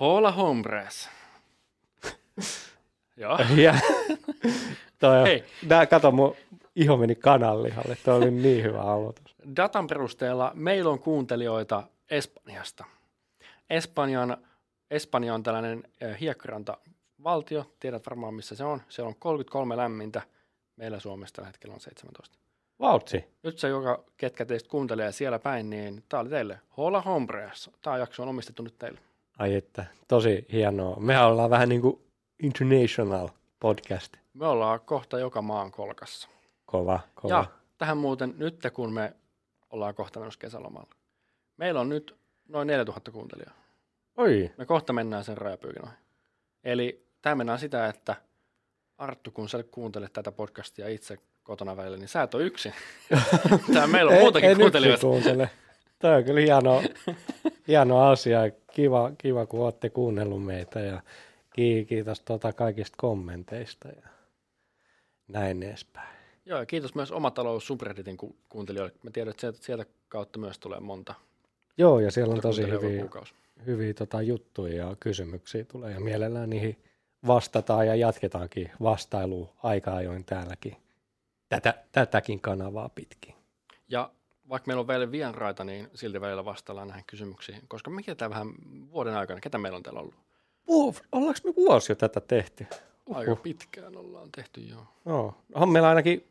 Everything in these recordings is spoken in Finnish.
Hola hombres. Joo. Ja, toi, Hei. nää, kato, mun iho meni kananlihalle. Toi oli niin hyvä aloitus. Datan perusteella meillä on kuuntelijoita Espanjasta. Espanjan, Espanja on tällainen äh, hiekkaranta valtio, tiedät varmaan missä se on. Se on 33 lämmintä, meillä Suomessa tällä hetkellä on 17. Vautsi. Nyt se, joka, ketkä teistä kuuntelee siellä päin, niin tämä oli teille. Hola hombres. Tämä jakso on omistettu nyt teille. Ai että, tosi hienoa. Mehän ollaan vähän niin kuin international podcast. Me ollaan kohta joka maan kolkassa. Kova, kova. Ja tähän muuten nyt, kun me ollaan kohta menossa kesälomalla. Meillä on nyt noin 4000 kuuntelijaa. Oi, Me kohta mennään sen rajapyykin. Eli tämä mennään sitä, että Arttu, kun sä kuuntelet tätä podcastia itse kotona välillä, niin sä et ole yksin. Tämä meillä on muutakin en kuuntelijoita. Toi on kyllä hieno, hieno asia. Kiva, kiva, kun olette kuunnellut meitä ja ki- kiitos tuota kaikista kommenteista ja näin edespäin. Joo, ja kiitos myös Omatalous subredditin ku- kuuntelijoille. Mä tiedän, että sieltä, kautta myös tulee monta Joo, ja siellä on tosi hyviä, kuukausi. hyviä tota, juttuja ja kysymyksiä tulee ja mielellään niihin vastataan ja jatketaankin vastailua aika ajoin täälläkin. Tätä, tätäkin kanavaa pitkin. Ja vaikka meillä on vielä vieraita, niin silti välillä vastaillaan näihin kysymyksiin. Koska me tämä vähän vuoden aikana, ketä meillä on täällä ollut? Vuo, ollaanko me vuosi jo tätä tehty? Aika pitkään ollaan tehty, joo. Joo. On meillä ainakin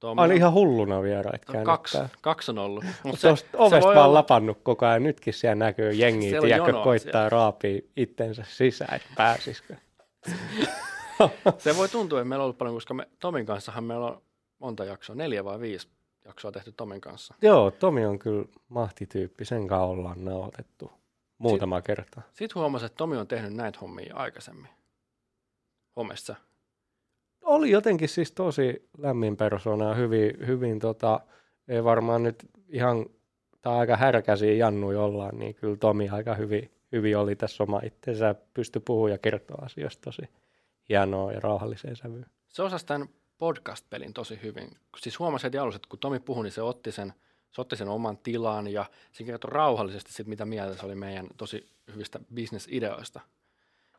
Tuo aina ihan hulluna vieraita No, kaksi, kaksi on ollut. Mut Mutta tuosta ovesta vaan olla- lapannut koko ajan. Nytkin siellä näkyy on tiedätkö, koittaa siellä. raapia itsensä sisään, että pääsisikö. Se voi tuntua, että meillä on ollut paljon, koska me Tomin kanssahan meillä on monta jaksoa, neljä vai viisi jaksoa tehty Tomin kanssa. Joo, Tomi on kyllä mahtityyppi. Sen kanssa ollaan nauhoitettu muutama kerta. Sitten huomasin, että Tomi on tehnyt näitä hommia aikaisemmin. Homessa. Oli jotenkin siis tosi lämmin persona ja hyvin, hyvin tota, ei varmaan nyt ihan, tai aika härkäisiä jannuja ollaan, niin kyllä Tomi aika hyvin, hyvin oli tässä oma itsensä, pystyi puhumaan ja kertoa asioista tosi hienoa ja rauhalliseen sävyyn. Se osasi tämän podcast-pelin tosi hyvin. Siis huomasi heti alussa, että kun Tomi puhui, niin se otti sen, se otti sen oman tilan ja se kertoi rauhallisesti sit, mitä mieltä se oli meidän tosi hyvistä bisnesideoista.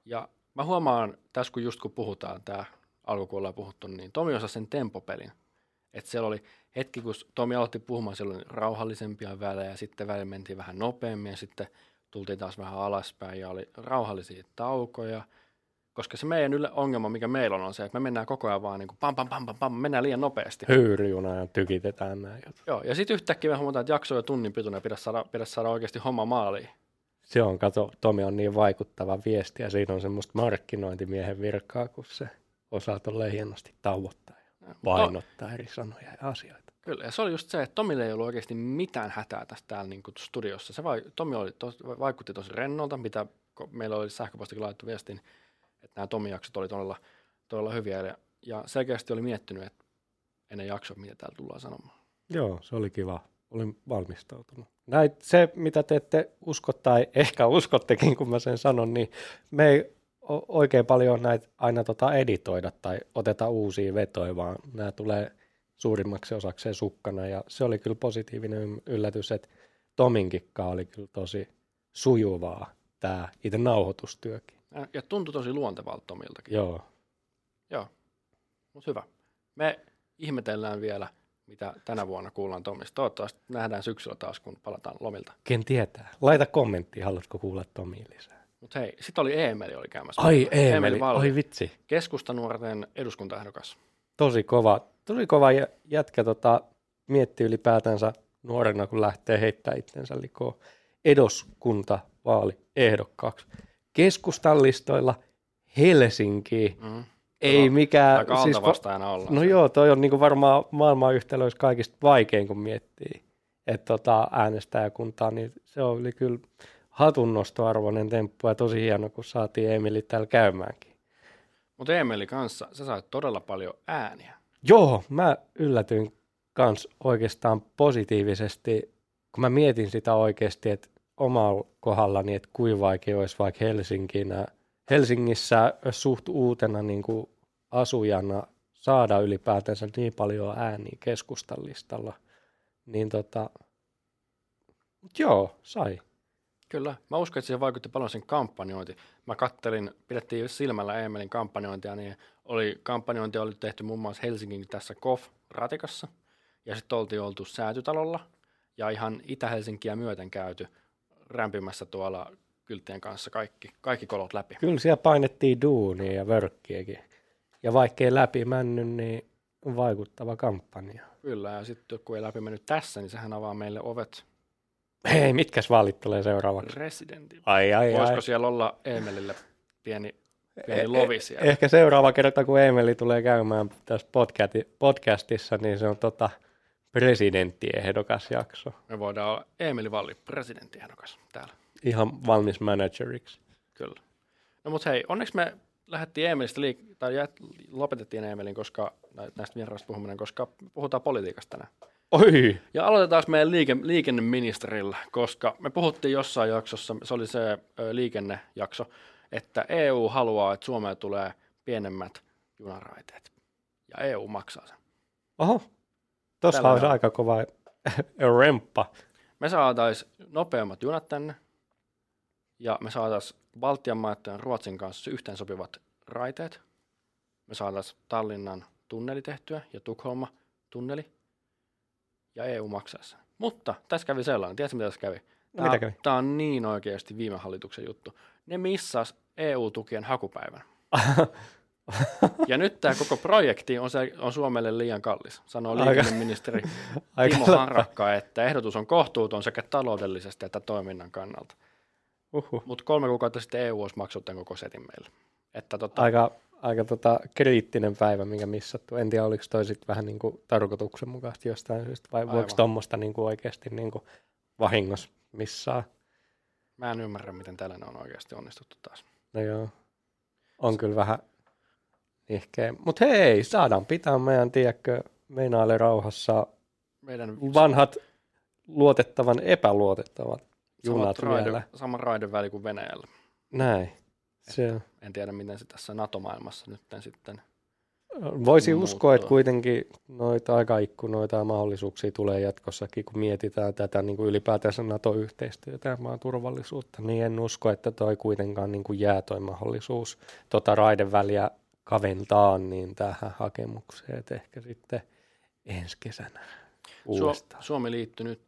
Ja mä huomaan tässä, kun just kun puhutaan, tämä alkukuun ollaan puhuttu, niin Tomi osasi sen tempopelin. Että siellä oli hetki, kun Tomi aloitti puhumaan, siellä oli rauhallisempia välejä ja sitten välillä mentiin vähän nopeammin ja sitten tultiin taas vähän alaspäin ja oli rauhallisia taukoja. Koska se meidän yle ongelma, mikä meillä on, on se, että me mennään koko ajan vaan niin kuin pam, pam, pam, pam, pam, mennään liian nopeasti. Höyryjuna ja tykitetään nämä jutut. Joo, ja sitten yhtäkkiä me huomataan, että jakso on jo tunnin pituinen ja pitäisi saada, pitäisi saada oikeasti homma maaliin. Se on, kato, Tomi on niin vaikuttava viesti ja siinä on semmoista markkinointimiehen virkaa, kun se osaa tolleen hienosti tauottaa ja painottaa eri sanoja ja asioita. Kyllä, ja se oli just se, että Tomille ei ollut oikeasti mitään hätää tässä täällä niin kuin studiossa. Se vai, Tomi oli tos, vaikutti tosi rennolta, mitä meillä oli sähköpostikin laittu viestin, että nämä Tomin jaksot oli todella, todella hyviä. Ja, ja selkeästi oli miettinyt, että ennen jaksoa, mitä täällä tullaan sanomaan. Joo, se oli kiva. Olin valmistautunut. Näit, se, mitä te ette usko tai ehkä uskottekin, kun mä sen sanon, niin me ei oikein paljon näitä aina tota editoida tai oteta uusia vetoja, vaan nämä tulee suurimmaksi osakseen sukkana. Ja se oli kyllä positiivinen yllätys, että Tominkikka oli kyllä tosi sujuvaa tämä itse nauhoitustyökin. Ja, tuntui tosi luontevalta Tomiltakin. Joo, Joo, mutta hyvä. Me ihmetellään vielä, mitä tänä vuonna kuullaan Tomista. Toivottavasti nähdään syksyllä taas, kun palataan lomilta. ken tietää. Laita kommentti, haluatko kuulla Tomiin lisää. Mutta hei, sitten oli Eemeli oli käymässä. Ai Eemeli Eemeli, oi vitsi. Keskustanuorten eduskuntaehdokas. tosi kova, tosi kova jä- jätkä tota, mietti ylipäätänsä nuorena, kun lähtee heittämään itsensä likoon eduskuntavaali ehdokkaaksi. Keskustan listoilla Helsinkiin. Mm. Ei mikään... Aika siis vastaajana ollaan. No joo, toi on niinku varmaan maailman yhtälöissä kaikista vaikein, kun miettii, että tota äänestäjäkuntaa, niin se oli kyllä hatunnostoarvoinen temppu ja tosi hieno, kun saatiin Emili täällä käymäänkin. Mutta Eemeli kanssa, sä sait todella paljon ääniä. Joo, mä yllätyin kans oikeastaan positiivisesti, kun mä mietin sitä oikeasti, että omalla kohdallani, että kuinka vaikea olisi vaikka Helsinkinä, Helsingissä suht uutena niin kuin asujana saada ylipäätänsä niin paljon ääniä keskustan listalla. Niin tota, joo, sai. Kyllä. Mä uskon, että siihen vaikutti paljon sen kampanjointi. Mä kattelin, pidettiin silmällä Emelin kampanjointia, niin oli, kampanjointi oli tehty muun muassa Helsingin tässä KOF-ratikassa. Ja sitten oltiin oltu säätytalolla ja ihan Itä-Helsinkiä myöten käyty rämpimässä tuolla kylttien kanssa kaikki, kaikki kolot läpi. Kyllä siellä painettiin duunia ja vörkkiäkin. Ja vaikkei läpi mennyt, niin vaikuttava kampanja. Kyllä, ja sitten kun ei läpi mennyt tässä, niin sehän avaa meille ovet Hei, mitkäs vaalit tulee seuraavaksi? presidentin. Ai, ai, Voisiko ai. siellä olla Emelille pieni, pieni E- lovi e- siellä? Ehkä seuraava kerta, kun Emeli tulee käymään tässä podcasti, podcastissa, niin se on tota presidenttiehdokas jakso. Me voidaan olla Emeli Valli, presidenttiehdokas täällä. Ihan valmis manageriksi. Kyllä. No mutta hei, onneksi me lähdettiin Emelistä liik- tai jät- lopetettiin Emelin, koska nä- näistä vieraista puhuminen, koska puhutaan politiikasta tänään. Oi! Ja aloitetaan meidän liike- liikenneministerillä, koska me puhuttiin jossain jaksossa, se oli se ö, liikennejakso, että EU haluaa, että Suomeen tulee pienemmät junaraiteet. Ja EU maksaa sen. Oho, olisi on. aika kova remppa. Me saataisiin nopeammat junat tänne, ja me saataisiin Baltian maiden Ruotsin kanssa yhteen sopivat raiteet. Me saataisiin Tallinnan tunneli tehtyä ja Tukholma tunneli, ja EU maksaa sen. Mutta tässä kävi sellainen, tiedätkö mitä tässä kävi? No, mitä kävi? Tämä on niin oikeasti viime hallituksen juttu. Ne missas EU-tukien hakupäivän. Ja nyt tämä koko projekti on, se, on Suomelle liian kallis, sanoo liikenneministeri Aika Timo läppä. Harakka, että ehdotus on kohtuuton sekä taloudellisesti että toiminnan kannalta. Uhuh. Mutta kolme kuukautta sitten EU olisi maksanut tämän koko setin meille. Että tota, Aika, aika tota, kriittinen päivä, mikä missattu. En tiedä, oliko toi sit vähän niin kuin tarkoituksenmukaisesti jostain syystä, vai voiko Aivan. tuommoista niin kuin oikeasti niin kuin vahingossa missaa. mä en ymmärrä, miten tällainen on oikeasti onnistuttu taas. No joo, on kyllä vähän ihkeä. Mutta hei, saadaan pitää meidän, tiedätkö, meinaille rauhassa Meidän vanhat luotettavan epäluotettavat junat samat raide, vielä. sama raideväli kuin Venäjällä. Näin. Se. En tiedä, miten se tässä NATO-maailmassa nyt sitten. Voisi uskoa, että kuitenkin noita aikaikkunoita ja mahdollisuuksia tulee jatkossakin, kun mietitään tätä niin kuin ylipäätänsä NATO-yhteistyötä ja maan turvallisuutta, niin en usko, että toi kuitenkaan niin kuin jää toi mahdollisuus tota raideväliä kaventaa niin tähän hakemukseen, että ehkä sitten ensi kesänä uudestaan. Suomi liittyi nyt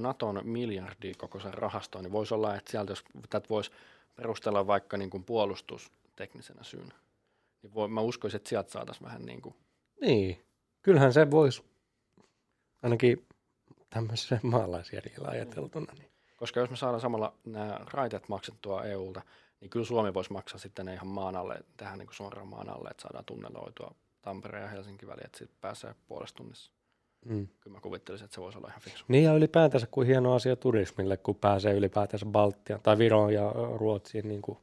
Naton miljardikokoisen rahastoon, niin voisi olla, että sieltä jos tätä voisi perustella vaikka niin kuin puolustusteknisenä syynä, niin voi, mä uskoisin, että sieltä saataisiin vähän niin kuin, Niin, kyllähän se voisi ainakin tämmöisen maalaisjärjellä ajateltuna. Niin. Koska jos me saadaan samalla nämä raiteet maksettua EUlta, niin kyllä Suomi voisi maksaa sitten ne ihan maan alle, tähän niin kuin suoraan maan alle, että saadaan tunneloitua Tampereen ja Helsinki väliin, että sitten pääsee puolesta tunnissa. Mm. Kyllä mä kuvittelisin, että se voisi olla ihan fiksu. Niin ja ylipäätänsä kuin hieno asia turismille, kun pääsee ylipäätänsä Baltian tai Viron ja Ruotsiin niin kuin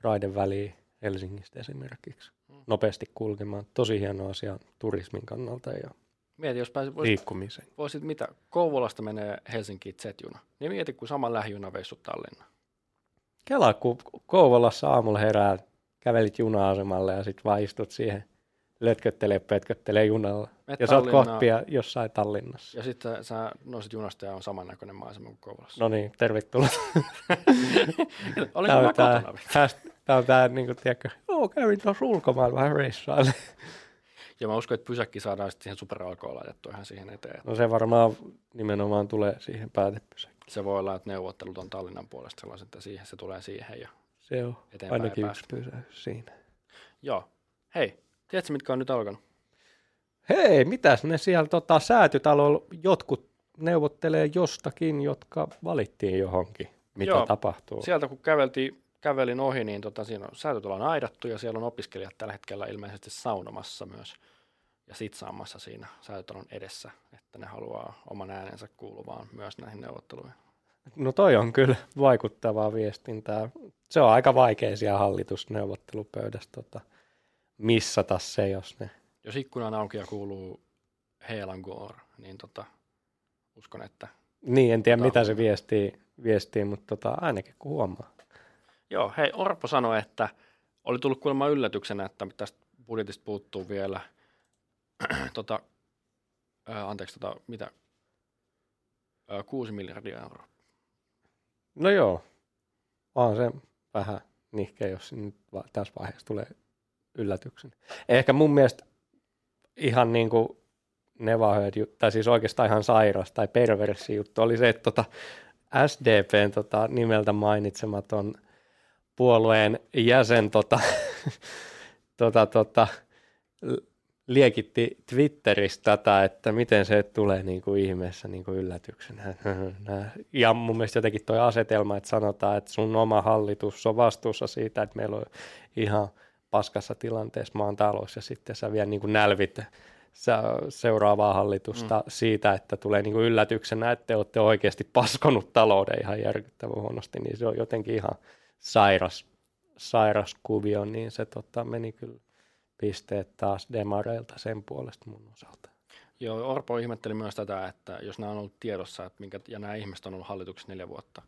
raiden väliin Helsingistä esimerkiksi Mm. nopeasti kulkemaan. Tosi hieno asia turismin kannalta ja Mieti, jos pääsit, voisit, liikkumisen. voisit mitä, Kouvolasta menee Helsinkiin Z-juna, niin mieti, kun sama lähijuna veissut Tallinnaan. Kela, kun Kouvolassa aamulla herää, kävelit juna-asemalle ja sitten vaan istut siihen lötköttelee, pötköttelee junalla. Meet Ja sä oot kohtia jossain Tallinnassa. Ja sitten sä nousit junasta ja on samannäköinen maisema kuin Kouvolassa. No niin, tervetuloa. Olinko mä tää, kotona? tää on tää niinku, tiedätkö, joo, kävin tuossa ulkomailla vähän reissaille. Ja mä uskon, että pysäkki saadaan sitten siihen superalkoon laitettua ihan siihen eteen. No se varmaan nimenomaan tulee siihen päätepysäkkiin. Se voi olla, että neuvottelut on Tallinnan puolesta sellaiset, että siihen, se tulee siihen ja Se on eteenpäin ainakin yksi pysäys siinä. Joo. Hei, tiedätkö mitkä on nyt alkanut? Hei, mitäs ne siellä tota, säätytalolla jotkut neuvottelee jostakin, jotka valittiin johonkin, mitä Joo, tapahtuu. Sieltä kun käveltiin, kävelin ohi, niin tota, siinä on säätötalo on aidattu ja siellä on opiskelijat tällä hetkellä ilmeisesti saunomassa myös ja sitsaamassa siinä säätötalon edessä, että ne haluaa oman äänensä kuuluvaan myös näihin neuvotteluihin. No toi on kyllä vaikuttavaa viestintää. Se on aika vaikea siellä hallitusneuvottelupöydässä tota, missata se, jos ne... Jos ikkuna on auki ja kuuluu Heilangor, niin tota, uskon, että Niin, en tiedä Tota- mitä se viestii, viestii mutta tota, ainakin kun huomaa. Joo, hei Orpo sanoi, että oli tullut kuulemma yllätyksenä, että tästä budjetista puuttuu vielä, tota, ää, anteeksi, tota, mitä, ää, 6 miljardia euroa. No joo, on se vähän nihkeä, jos nyt va- tässä vaiheessa tulee yllätyksen. Ehkä mun mielestä ihan niin kuin Nevahead, tai siis oikeastaan ihan sairas tai perversi juttu oli se, että tota SDPn tota nimeltä mainitsematon puolueen jäsen tota, tota, tota, liekitti Twitterissä tätä, että miten se tulee niin kuin ihmeessä niin kuin yllätyksenä. Ja mun mielestä jotenkin toi asetelma, että sanotaan, että sun oma hallitus on vastuussa siitä, että meillä on ihan paskassa tilanteessa maan talous ja sitten sä vielä niin kuin nälvit seuraavaa hallitusta mm. siitä, että tulee niin kuin yllätyksenä, että te olette oikeasti paskonut talouden ihan järkyttävän huonosti, niin se on jotenkin ihan sairas, sairas kuvio, niin se tota, meni kyllä pisteet taas demareilta sen puolesta mun osalta. Joo, Orpo ihmetteli myös tätä, että jos nämä on ollut tiedossa, että minkä, ja nämä ihmiset on ollut hallituksessa neljä vuotta,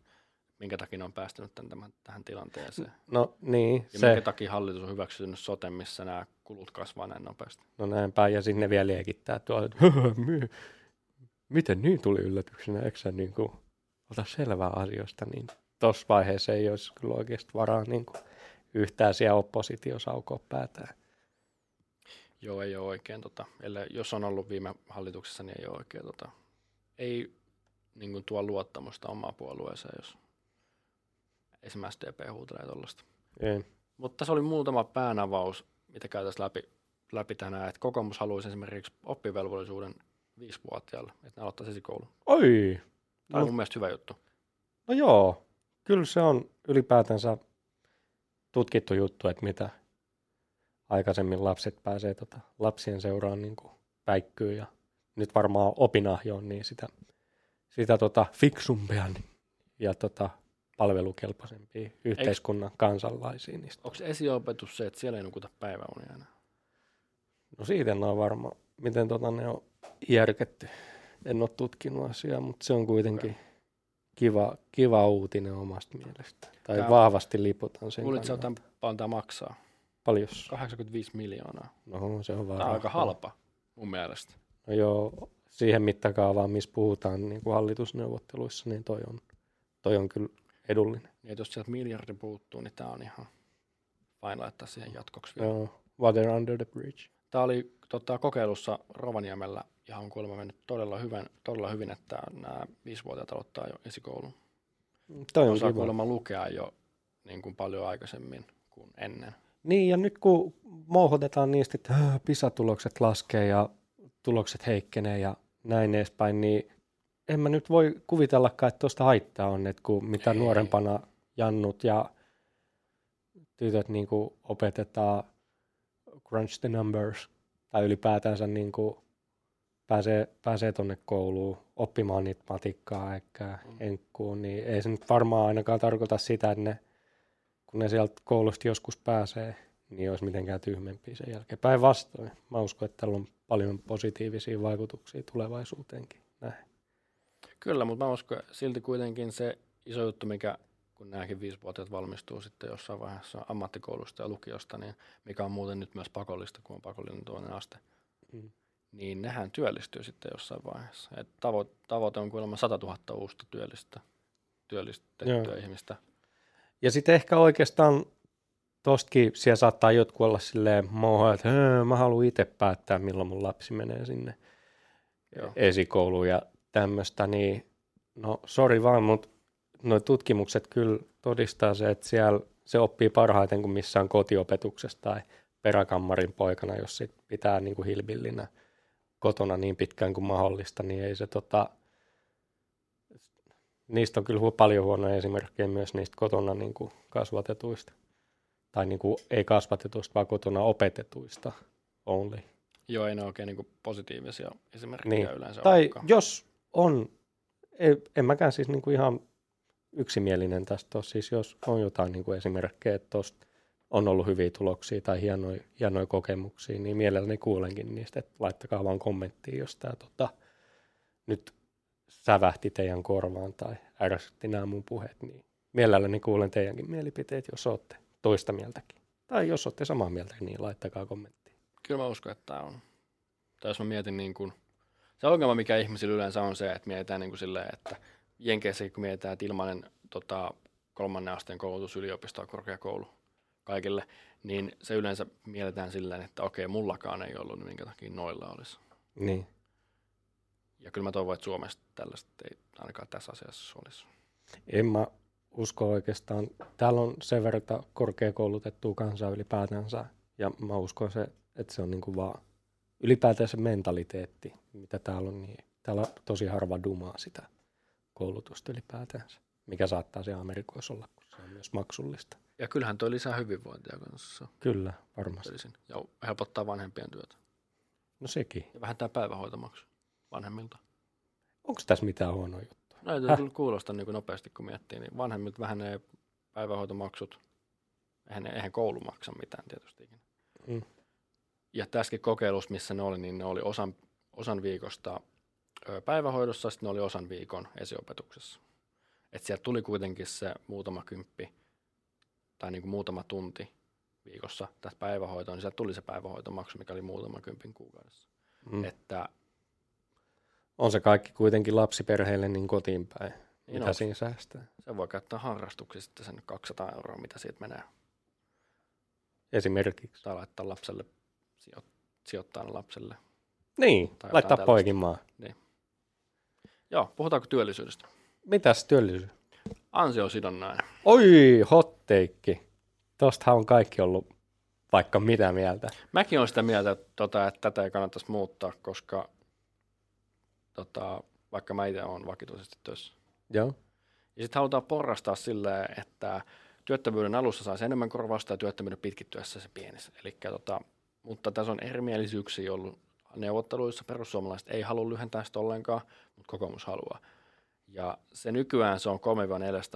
minkä takia ne on päästänyt tämän, tämän, tähän tilanteeseen. No niin, Ja se, minkä takia hallitus on hyväksynyt sote, missä nämä kulut kasvaa näin nopeasti. no näinpä, ja sinne vielä liekittää tuolla, että miten niin tuli yllätyksenä, eikö sä niin kuin, ota selvää asioista, niin tuossa vaiheessa ei olisi kyllä oikeasti varaa niin kuin, yhtään siellä oppositiossa aukoa päätään. Joo, ei ole oikein, tota, ellei, jos on ollut viime hallituksessa, niin ei ole oikein, tota, ei niin kuin, tuo luottamusta omaa puolueeseen, jos esimerkiksi SDP huutelee tuollaista. Ei. Mutta tässä oli muutama päänavaus, mitä käytäisiin läpi, läpi tänään, että kokoomus haluaisi esimerkiksi oppivelvollisuuden viisivuotiaalle, että ne aloittaisi esikoulun. Oi, Tämä on No. mun mielestä hyvä juttu. no joo, kyllä se on ylipäätänsä tutkittu juttu, että mitä aikaisemmin lapset pääsee tota, lapsien seuraan niin kuin päikkyyn ja nyt varmaan opinahjoon, niin sitä, sitä tota, fiksumpia niin- ja tota, palvelukelpoisempia yhteiskunnan kansalaisia. Niin Onko esiopetus se, että siellä ei nukuta päiväunia enää? no siitä en ole varma, miten tota ne on järketty. En ole tutkinut asiaa, mutta se on kuitenkin kiva, kiva uutinen omasta mielestä. Tai Tää- vahvasti liputan sen Luulit, että tämä maksaa? Paljon. 85 miljoonaa. No se on Tämä on aika halpa mun mielestä. No joo, siihen mittakaavaan, missä puhutaan niin kuin hallitusneuvotteluissa, niin toi on, toi on kyllä edullinen. Niin, että jos sieltä miljardi puuttuu, niin tämä on ihan fine laittaa siihen jatkoksi vielä. Joo, water under the bridge. Tämä oli tota, kokeilussa Rovaniemellä ja on kuulemma mennyt todella hyvin, todella hyvin että nämä viisivuotiaat aloittaa jo esikoulun. Toi on Osaa kiva. kuulemma lukea jo niin kuin paljon aikaisemmin kuin ennen. Niin, ja nyt kun mouhotetaan niistä, että "Hö, PISA-tulokset laskee ja tulokset heikkenee ja näin edespäin, niin en mä nyt voi kuvitellakaan, että tuosta haittaa on, että kun mitä Ei. nuorempana jannut ja tytöt niin kuin opetetaan crunch the numbers tai ylipäätänsä niin kuin pääsee, pääsee tuonne kouluun oppimaan niitä matikkaa eikä Mm. enkkuun, niin ei se nyt varmaan ainakaan tarkoita sitä, että ne, kun ne sieltä koulusta joskus pääsee, niin olisi mitenkään tyhmempiä sen jälkeen. Päinvastoin. Mä uskon, että tällä on paljon positiivisia vaikutuksia tulevaisuuteenkin. Näin. Kyllä, mutta mä uskon silti kuitenkin se iso juttu, mikä kun nämäkin viisivuotiaat valmistuu sitten jossain vaiheessa ammattikoulusta ja lukiosta, niin mikä on muuten nyt myös pakollista, kun on pakollinen toinen aste, Mm. niin nehän työllistyy sitten jossain vaiheessa. Et tavo- tavoite on kuulemma 100 000 uutta työllistä, työllistettyä Joo. ihmistä. Ja sitten ehkä oikeastaan tostakin siellä saattaa jotkut olla silleen moho, että "Hö, mä haluan itse päättää, milloin mun lapsi menee sinne Joo. esikouluun ja tämmöistä, niin no sori vaan, mutta nuo tutkimukset kyllä todistaa se, että siellä se oppii parhaiten kuin missään kotiopetuksessa tai peräkammarin poikana, jos sit pitää niin kuin hilbillinä kotona niin pitkään kuin mahdollista, niin ei se tota, niistä on kyllä paljon huonoja esimerkkejä myös niistä kotona niin kuin kasvatetuista. Tai niin kuin, ei kasvatetuista, vaan kotona opetetuista only. Joo, ei ne oikein niin positiivisia esimerkkejä Niin. yleensä Tai olekaan. jos on, ei, en mäkään siis niin kuin ihan yksimielinen tästä ole, siis jos on jotain niin kuin esimerkkejä, että tosta on ollut hyviä tuloksia tai hienoja, hienoja kokemuksia, niin mielelläni kuulenkin niistä, että laittakaa vaan kommenttia, jos tämä tota, nyt sävähti teidän korvaan tai ärsytti nämä mun puheet, niin mielelläni kuulen teidänkin mielipiteet, jos olette toista mieltäkin. Tai jos olette samaa mieltä, niin laittakaa kommenttia. Kyllä mä uskon, että tämä on. Tai jos mä mietin niin kuin, se ongelma, mikä ihmisillä yleensä on se, että mietitään niin kuin silleen, että Jenkeissäkin kun mietitään, että ilmainen tota, kolmannen asteen koulutus, yliopisto ja korkeakoulu kaikille, niin se yleensä mielletään silleen, että okei, mullakaan ei ollut, niin minkä takia noilla olisi. Niin. Ja kyllä mä toivon, että Suomessa tällaista ei ainakaan tässä asiassa olisi. En mä usko oikeastaan. Täällä on sen verran korkeakoulutettua kansaa ylipäätänsä. Ja mä uskon se, että se on niinku vaan ylipäätään se mentaliteetti, mitä täällä on. Niin täällä on tosi harva dumaa sitä koulutusta ylipäätänsä, mikä saattaa se Amerikoissa olla, kun se on myös maksullista. Ja kyllähän toi lisää hyvinvointia kanssa. Kyllä, varmasti. Ja helpottaa vanhempien työtä. No sekin. Ja vähentää päivähoitomaksu vanhemmilta. Onko tässä mitään huonoa juttua? No ei kyllä kuulosta niin kuin nopeasti, kun miettii, niin vanhemmilta vähenee päivähoitomaksut. Eihän, eihän koulu maksa mitään tietysti. Mm. Ja tässäkin kokeilussa, missä ne oli, niin ne oli osan, osan viikosta päivähoidossa, sitten ne oli osan viikon esiopetuksessa. Et sieltä tuli kuitenkin se muutama kymppi tai niin kuin muutama tunti viikossa tästä päivähoitoon, niin sieltä tuli se päivähoitomaksu, mikä oli muutama kympin kuukaudessa. Mm. Että On se kaikki kuitenkin lapsiperheille niin kotiin päin. Niin Mitä on. siinä säästää? se voi käyttää harrastuksissa sitten sen 200 euroa, mitä siitä menee. Esimerkiksi. Tai laittaa lapselle, sijo- sijoittaa lapselle. Niin, Tai laittaa poikimaan. Joo, puhutaanko työllisyydestä? Mitäs työllisyys? Ansiosidonnainen. Oi, hotteikki. Tostahan on kaikki ollut vaikka mitä mieltä. Mäkin olen sitä mieltä, että, tota, että tätä ei kannattaisi muuttaa, koska tota, vaikka mä itse olen vakituisesti töissä. Joo. Ja sitten halutaan porrastaa silleen, että työttömyyden alussa saisi enemmän korvausta ja työttömyyden pitkittyessä se pienisi. Elikkä, tota, mutta tässä on erimielisyyksiä ollut neuvotteluissa. Perussuomalaiset ei halua lyhentää sitä ollenkaan, mutta kokoomus haluaa. Ja se nykyään se on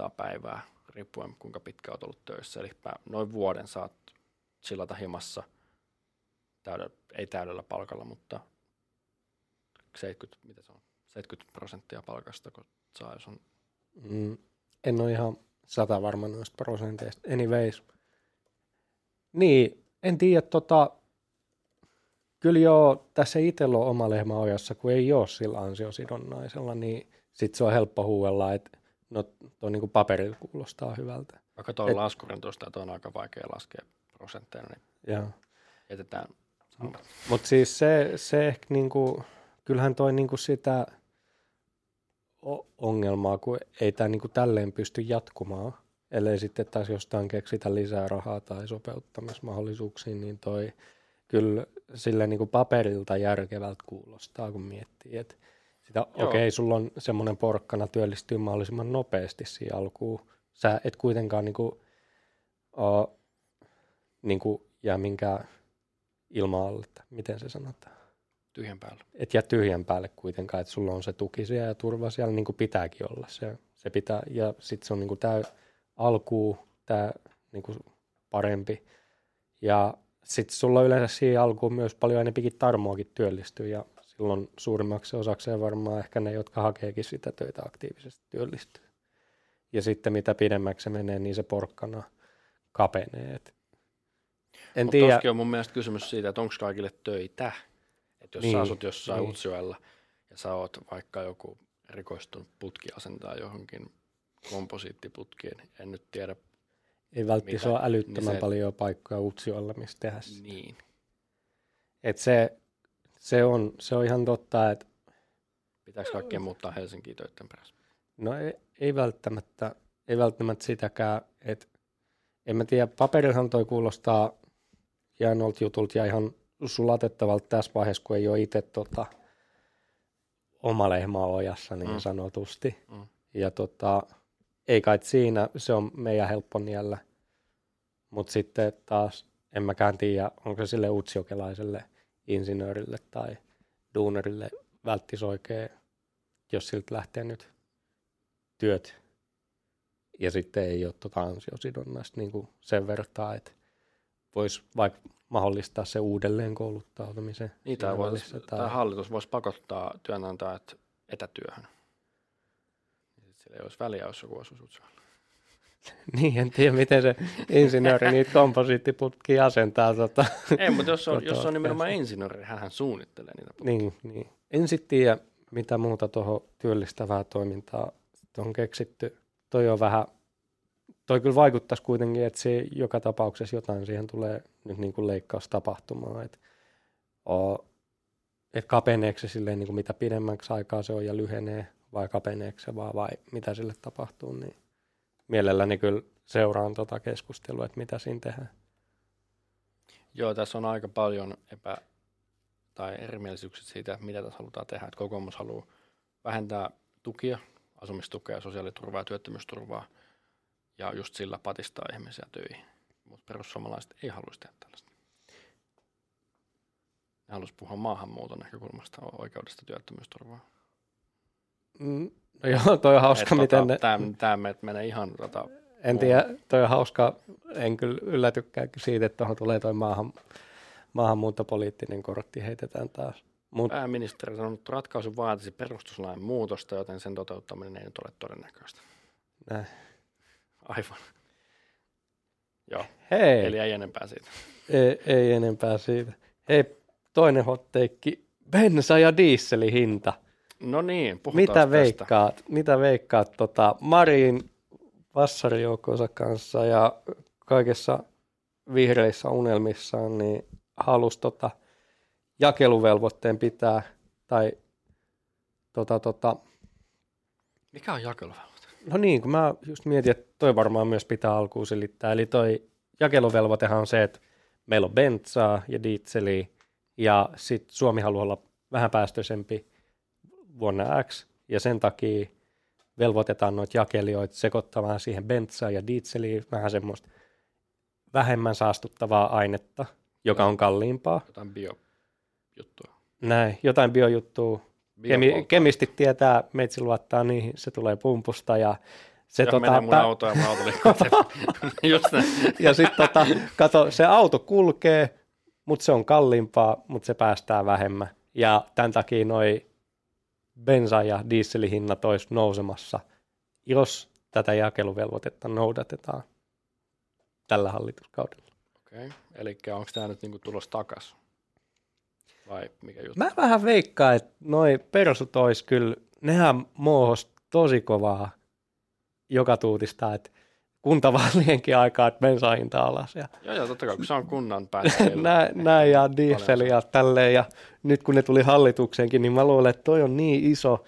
3-400 päivää, riippuen kuinka pitkä olet ollut töissä. Eli noin vuoden saat chillata himassa, täydellä, ei täydellä palkalla, mutta 70, mitä se on, 70 prosenttia palkasta, kun saa, jos on Mm, en ole ihan sata varma noista prosenteista. Anyways. Niin, en tiedä, tota, kyllä joo, tässä itsellä on oma lehmä ojassa, kun ei ole sillä ansiosidonnaisella, niin sitten se on helppo huuella, että no tuo niinku paperilla kuulostaa hyvältä. Vaikka tuo laskurin tuosta, että on aika vaikea laskea prosentteina, niin Joo. jätetään. Mutta siis se, se ehkä niinku, kyllähän toi niinku sitä ongelmaa, kun ei tämä niinku tälleen pysty jatkumaan, ellei sitten taas jostain keksitä lisää rahaa tai sopeuttamismahdollisuuksia, niin toi kyllä sille niinku paperilta järkevältä kuulostaa, kun miettii, että sitä, Joo. okei, okay, sulla on semmoinen porkkana työllistyy mahdollisimman nopeasti siinä alkuun. Sä et kuitenkaan niinku, uh, niinku jää minkään ilma alle, miten se sanotaan. Tyhjän päällä. Et jää tyhjän päälle kuitenkaan, että sulla on se tuki siellä ja turva siellä niin kuin pitääkin olla. Se, se pitää, ja sitten se on niin kuin tämä alkuun tämä niin kuin parempi. Ja sitten sulla yleensä siihen alkuun myös paljon enempikin tarmoakin työllistyä ja silloin suurimmaksi osakseen varmaan ehkä ne, jotka hakeekin sitä töitä aktiivisesti työllistyy. Ja sitten mitä pidemmäksi se menee, niin se porkkana kapenee. Et en Mutta tiedä. on mun mielestä kysymys siitä, että onko kaikille töitä. Että jos niin, sä asut jossain niin. Utsjoella ja sä oot vaikka joku erikoistunut putkiasentaa johonkin komposiittiputkiin, en nyt tiedä Ei välttämättä Mitä? ole älyttömän Niin se- paljon paikkoja Utsiolla, missä tehdä sitä. niin. Et se, se, on, se on ihan totta, että Pitääkö kaikkien muuttaa Helsinkiin töiden perässä? no ei, ei, välttämättä, ei välttämättä sitäkään, että en mä tiedä, paperillahan toi kuulostaa hienolta jutulta ja ihan sulatettavalta tässä vaiheessa, kun ei ole itse tota, oma lehmä ojassa niin Mm. sanotusti. Mm. Ja tota, ei kai siinä, se on meidän helppo niellä. Mutta sitten taas en mäkään tiedä, onko se sille utsiokelaiselle insinöörille tai duunerille välttis oikein, jos siltä lähtee nyt työt ja sitten ei ole tota ansiosidonnaista niin kuin sen vertaa, että voisi vaikka mahdollistaa se uudelleen kouluttautumisen. Niitä siinä vois, välissä tai... hallitus voisi pakottaa työnantajat etätyöhön. Sillä ei olisi väliä, jos joku asuisi Utsjoella. Niin, en tiedä miten se insinööri niitä komposiittiputkia asentaa. Tota. Ei, mutta jos on, Kotoa jos on nimenomaan insinööri, hän suunnittelee niitä putkia. niin, niin. En sitten tiedä, mitä muuta tuohon työllistävää toimintaa on keksitty. toi on vähän, toi kyllä vaikuttaisi kuitenkin, että se joka tapauksessa jotain siihen tulee nyt niin kuin leikkaus tapahtumaan, että et kapeneeko se silleen niin kuin mitä pidemmäksi aikaa se on ja lyhenee, vai kapeneeko se vaan, vai mitä sille tapahtuu, niin mielelläni kyllä seuraan tuota keskustelua, että mitä siinä tehdään. Joo, tässä on aika paljon epä- tai erimielisyyksiä siitä, mitä tässä halutaan tehdä. Että kokoomus haluaa vähentää tukia, asumistukea, sosiaaliturvaa ja työttömyysturvaa, ja just sillä patistaa ihmisiä töihin. Mutta perussuomalaiset ei haluaisi tehdä tällaista. Ne haluaisi puhua maahanmuuton näkökulmasta oikeudesta työttömyysturvaa. Mm, no joo, toi on hauska, Et, miten tota, ne... Tämä, tämä menee ihan... Tota, en tiedä, toi on hauska, en kyllä yllätykään siitä, että tuohon tulee toi maahan, maahanmuuttopoliittinen kortti heitetään taas. Mut, Pääministeri sanoi, että ratkaisu vaatisi perustuslain muutosta, joten sen toteuttaminen ei nyt ole todennäköistä. Näin. Aivan. Joo. Hei. Eli ei enempää siitä. Ei, ei enempää siitä. Hei, toinen hotteikki. Bensa ja dieselin hinta. No niin, Mitä tästä. veikkaat, mitä veikkaat tota, Marin vassarijoukkonsa kanssa ja kaikessa vihreissä unelmissaan, niin halusi tota, jakeluvelvoitteen pitää, tai tota, tota, mikä on jakeluvelvoite? No niin, kun mä just mietin, että toi varmaan myös pitää alkuun selittää. Eli toi jakeluvelvoitehan on se, että meillä on bentsaa ja dieseliä, ja sitten Suomi haluaa olla vähän päästöisempi vuonna X, ja sen takia velvoitetaan noita jakelijoita sekoittamaan siihen bentsaa ja dieseliä vähän semmoista vähemmän saastuttavaa ainetta, joka on kalliimpaa. Jotain biojuttua. Näin, jotain biojuttua. Kemi, kemistit tietää, meitsi luottaa niihin, se tulee pumpusta ja se ja tota, mun pä... auto ja Just ja sitten tota, kato, se auto kulkee, mutta se on kalliimpaa, mutta se päästää vähemmän. Ja tämän takia noi bensa- ja dieselihinnat olisi nousemassa, jos tätä jakeluvelvoitetta noudatetaan tällä hallituskaudella. Okei, okay. eli onko tämä nyt niinku tulos takaisin? Vai mikä juttu? Mä vähän veikkaan, että noi persut olisi kyllä, nehän moohos tosi kovaa joka tuutista, että kuntavaalienkin aikaa, että bensahinta alas. Ja... Joo, joo, totta kai, kun se on kunnan päässä. näin, näin ja diesel ja tälleen. Ja nyt kun ne tuli hallitukseenkin, niin mä luulen, että toi on niin iso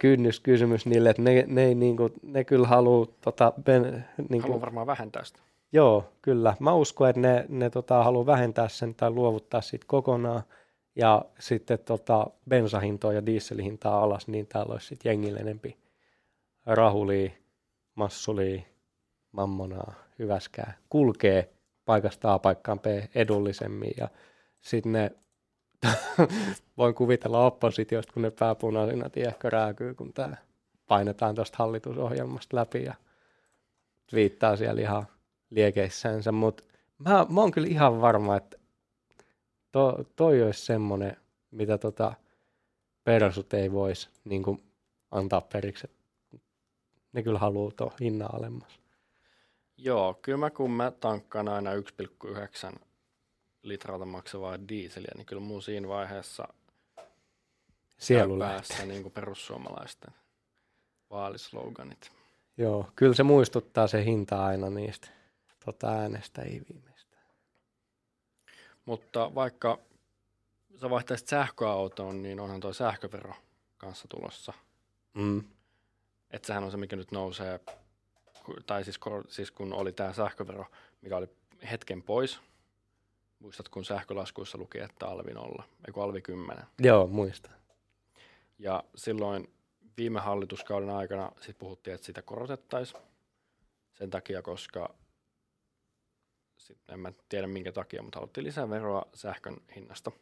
kynnyskysymys niille, että ne, ne, ei, niin kuin, ne kyllä haluaa... Tota, ben, niin kuin, varmaan vähentää sitä. Joo, kyllä. Mä uskon, että ne, ne tota, haluaa vähentää sen tai luovuttaa siitä kokonaan ja sitten tota, bensahintoa ja dieselhintaa alas, niin täällä olisi sitten jengille enempi rahulia, massulia, mammonaa, hyväskää, kulkee paikasta A paikkaan B edullisemmin ja sitten ne voin kuvitella oppositiosta, kun ne pääpunaisina tiehkö rääkyy, kun tämä painetaan tuosta hallitusohjelmasta läpi ja viittaa siellä ihan liekeissänsä, mutta mä, mä oon kyllä ihan varma, että to, toi olisi semmoinen, mitä tota persut ei voisi niin kuin, antaa periksi. Ne kyllä haluaa tuon hinnan alemmas. Joo, kyllä mä kun mä tankkaan aina 1,9 litralta maksavaa diiseliä, niin kyllä mun siinä vaiheessa Sielu päässä niin kuin perussuomalaisten vaalisloganit. Joo, kyllä se muistuttaa se hinta aina niistä tota äänestäjiä. Mutta vaikka sä vaihtaisit sähköautoon, niin onhan tuo sähkövero kanssa tulossa. Mm. Että sehän on se, mikä nyt nousee, tai siis, siis kun oli tämä sähkövero, mikä oli hetken pois. Muistat, kun sähkölaskuissa luki, että alvi nolla, eikö alvi kymmenen? Joo, muista. Ja silloin viime hallituskauden aikana sit puhuttiin, että sitä korotettaisiin sen takia, koska sitten en mä tiedä minkä takia, mutta haluttiin lisää veroa sähkön hinnasta.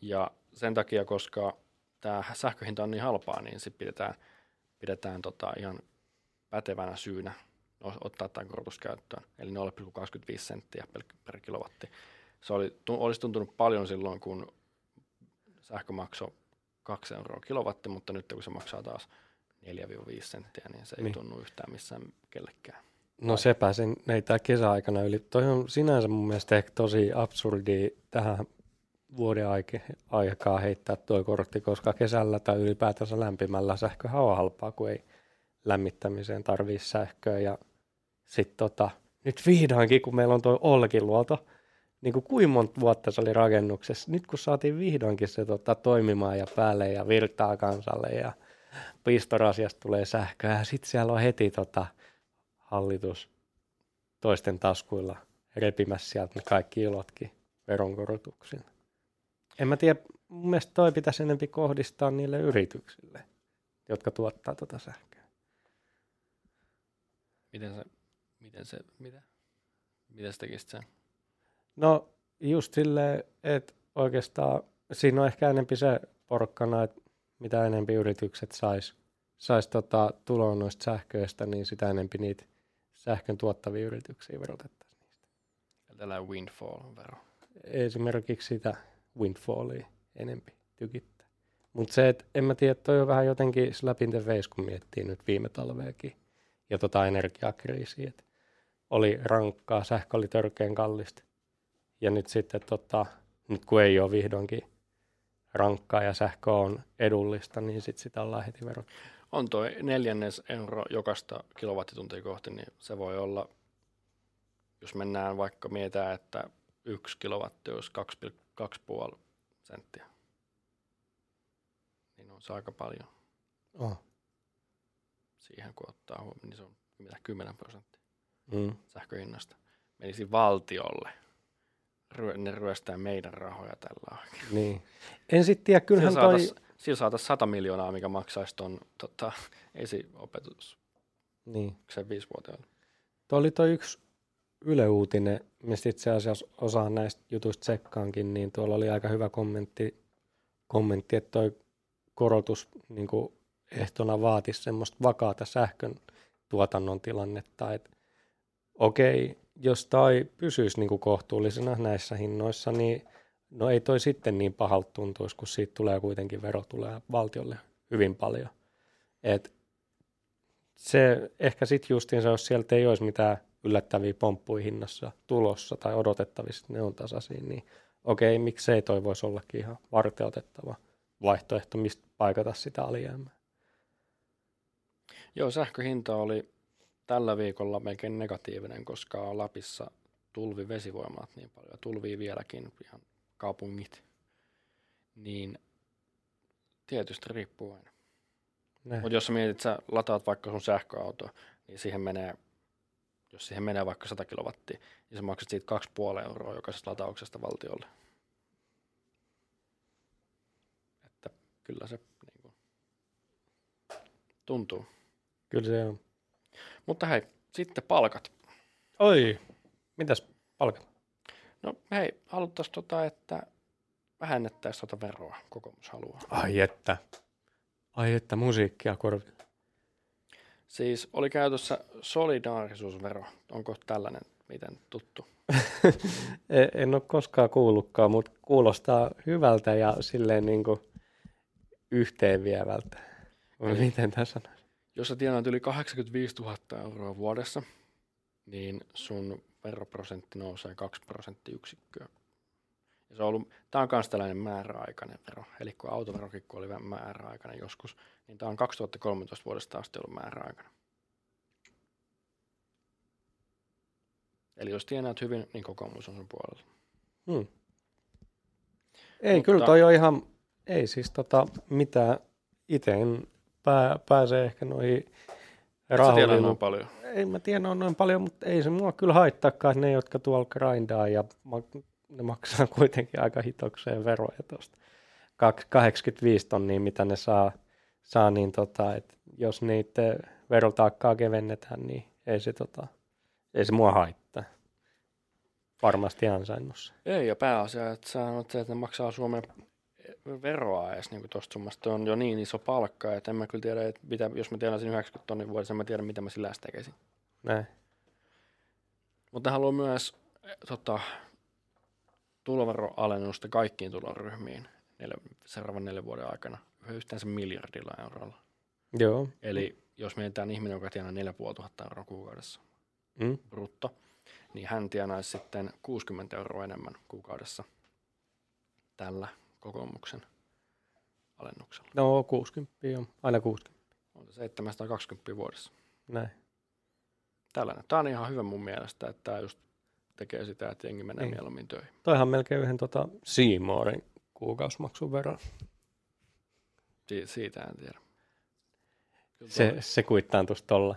Ja sen takia, koska tämä sähköhinta on niin halpaa, niin sitten pidetään, pidetään tota ihan pätevänä syynä ottaa tämä korotus käyttöön, eli 0,25 senttiä per, per kilowatti. Se oli, olisi tuntunut paljon silloin, kun sähkö maksoi 2 euroa kilowatti, mutta nyt kun se maksaa taas 4-5 senttiä, niin se ei niin. tunnu yhtään missään kellekään. No sepä sen näitä kesäaikana yli. Toi on sinänsä mun mielestä ehkä tosi absurdi tähän vuoden aikaa heittää tuo kortti, koska kesällä tai ylipäätänsä lämpimällä sähkö on halpaa, kun ei lämmittämiseen tarvii sähköä ja sitten tota, nyt vihdoinkin, kun meillä on tuo Olkiluoto, niin kuin kuinka monta vuotta se oli rakennuksessa, nyt kun saatiin vihdoinkin se tota, toimimaan ja päälle ja virtaa kansalle ja pistorasiasta tulee sähköä ja sitten siellä on heti tota, hallitus toisten taskuilla repimässä sieltä ne kaikki ilotkin veronkorotuksilla. En mä tiedä, mun mielestä toi pitäisi enempi kohdistaa niille yrityksille, jotka tuottaa tuota sähköä. Miten se, miten se, mitä? Miten sä tekisit sen? No just silleen, että oikeastaan siinä on ehkä enempi se porkkana, että mitä enempi yritykset sais, sais tota tuloa noista sähköistä, niin sitä enempi niitä sähkön tuottavia yrityksiä verotettaisiin niistä. Tällä windfall-vero. Esimerkiksi sitä windfallia enempi tykittää. Mutta se, että en mä tiedä, toi on vähän jotenkin slap in the face, kun miettii nyt viime talveakin ja tota energiakriisiä. Et oli rankkaa, sähkö oli törkeän kallista. Ja nyt sitten, tota, nyt kun ei ole vihdoinkin rankkaa ja sähkö on edullista, niin sitten sitä ollaan heti verot. On toi neljännes euro jokaista kilowattituntia kohti, niin se voi olla, jos mennään vaikka mietään, että yksi kilowatti olisi 2,5 senttiä. Niin on se aika paljon Oh. siihen, kun ottaa huomioon, niin se on mitä 10 prosenttia Mm. sähköhinnasta. Menisi valtiolle. Ryö, ne ryöstää meidän rahoja tällä oikein. Niin. En sitten tiedä, kyllähän toi... sillä saatais 100 miljoonaa, mikä maksaisi tuon tota, esiopetus Niin. sen viisivuotiaille. Tuo oli toi yksi Yle Uutinen, mistä itse asiassa osaan näistä jutuista tsekkaankin, niin tuolla oli aika hyvä kommentti, kommentti että toi korotus niin kuin ehtona vaatisi semmoista vakaata sähkön tuotannon tilannetta, että okei, jos toi pysyisi niin kuin kohtuullisena näissä hinnoissa, niin no ei toi sitten niin pahalta tuntuisi, kun siitä tulee kuitenkin vero tulee valtiolle hyvin paljon. Et se ehkä sitten justiinsa, jos sieltä ei olisi mitään yllättäviä pomppuja hinnassa tulossa tai odotettavissa, ne on tasaisia, niin okei, miksei toi voisi ollakin ihan varteutettava vaihtoehto, mistä paikata sitä alijäämää. Joo, sähköhinta oli tällä viikolla melkein negatiivinen, koska Lapissa tulvi vesivoimaat niin paljon, tulvii vieläkin ihan kaupungit, niin tietysti riippuu aina. Mutta jos sä mietit, sä lataat vaikka sun sähköauto, niin siihen menee, jos siihen menee vaikka 100 kilowattia, niin sä maksat siitä 2,5 euroa jokaisesta latauksesta valtiolle. Että kyllä se niin kuin, tuntuu. Kyllä se on. Mutta hei, sitten palkat. Oi, mitäs palkat? No hei, haluttaisiin tota, että vähennettäisiin tota veroa, kokoomus haluaa. Ai että. Ai että, musiikkia korville. Siis oli käytössä solidaarisuusvero. Onko tällainen miten tuttu? E- en ole koskaan kuullutkaan, mutta kuulostaa hyvältä ja silleen niin kuin yhteenvievältä. Eli- miten tässä sanoisi? Jos sä tienaat yli 85 000 euroa vuodessa, niin sun veroprosentti nousee 2 prosenttiyksikköä. Ja se on ollut, tämä on myös tällainen määräaikainen vero. Eli kun autoverokin kun oli vähän määräaikainen joskus, niin tämä on 2013 vuodesta asti ollut määräaikainen. Eli jos tienaat hyvin, niin kokoomus on sun puolella. Hmm. Ei, Mutta- kyllä toi on ihan, ei siis tota mitään, itse pää, pääse ehkä noihin Et sä noin paljon. Ei mä tiedä on noin paljon, mutta ei se mua kyllä haittaakaan, ne, jotka tuolla grindaa ja ma- ne maksaa kuitenkin aika hitokseen veroja tuosta. 85 tonnia, mitä ne saa, saa niin tota, että jos niitä verotaakkaa kevennetään, niin ei se, tota, ei se mua haittaa. Varmasti ansainnossa. Ei, ja pääasia, että sä se, että ne maksaa Suomen veroa edes niin tuosta summasta. on jo niin iso palkka, että en mä kyllä tiedä, että mitä, jos mä tiedän sen 90 tonnin vuodessa, en mä tiedä, mitä mä sillä edes tekisin. Näin. Mutta haluan myös eh, tota, tuloveroalennusta kaikkiin tuloryhmiin neljä, seuraavan neljän vuoden aikana yhteensä miljardilla eurolla. Joo. Eli jos mietitään ihminen, joka tienaa 4500 euroa kuukaudessa Mm. brutto, niin hän tienaisi sitten 60 euroa enemmän kuukaudessa tällä kokoomuksen alennuksella. No 60 on, aina 60. On se 720 vuodessa. Näin. Tällainen. Tämä on ihan hyvä mun mielestä, että tämä just tekee sitä, että jengi menee Niin. mieluummin töihin. Toihan melkein yhden tota Seymourin kuukausimaksun verran. Si- siitä en tiedä. Kyllä Se, tuo- se kuittaantuisi tolla.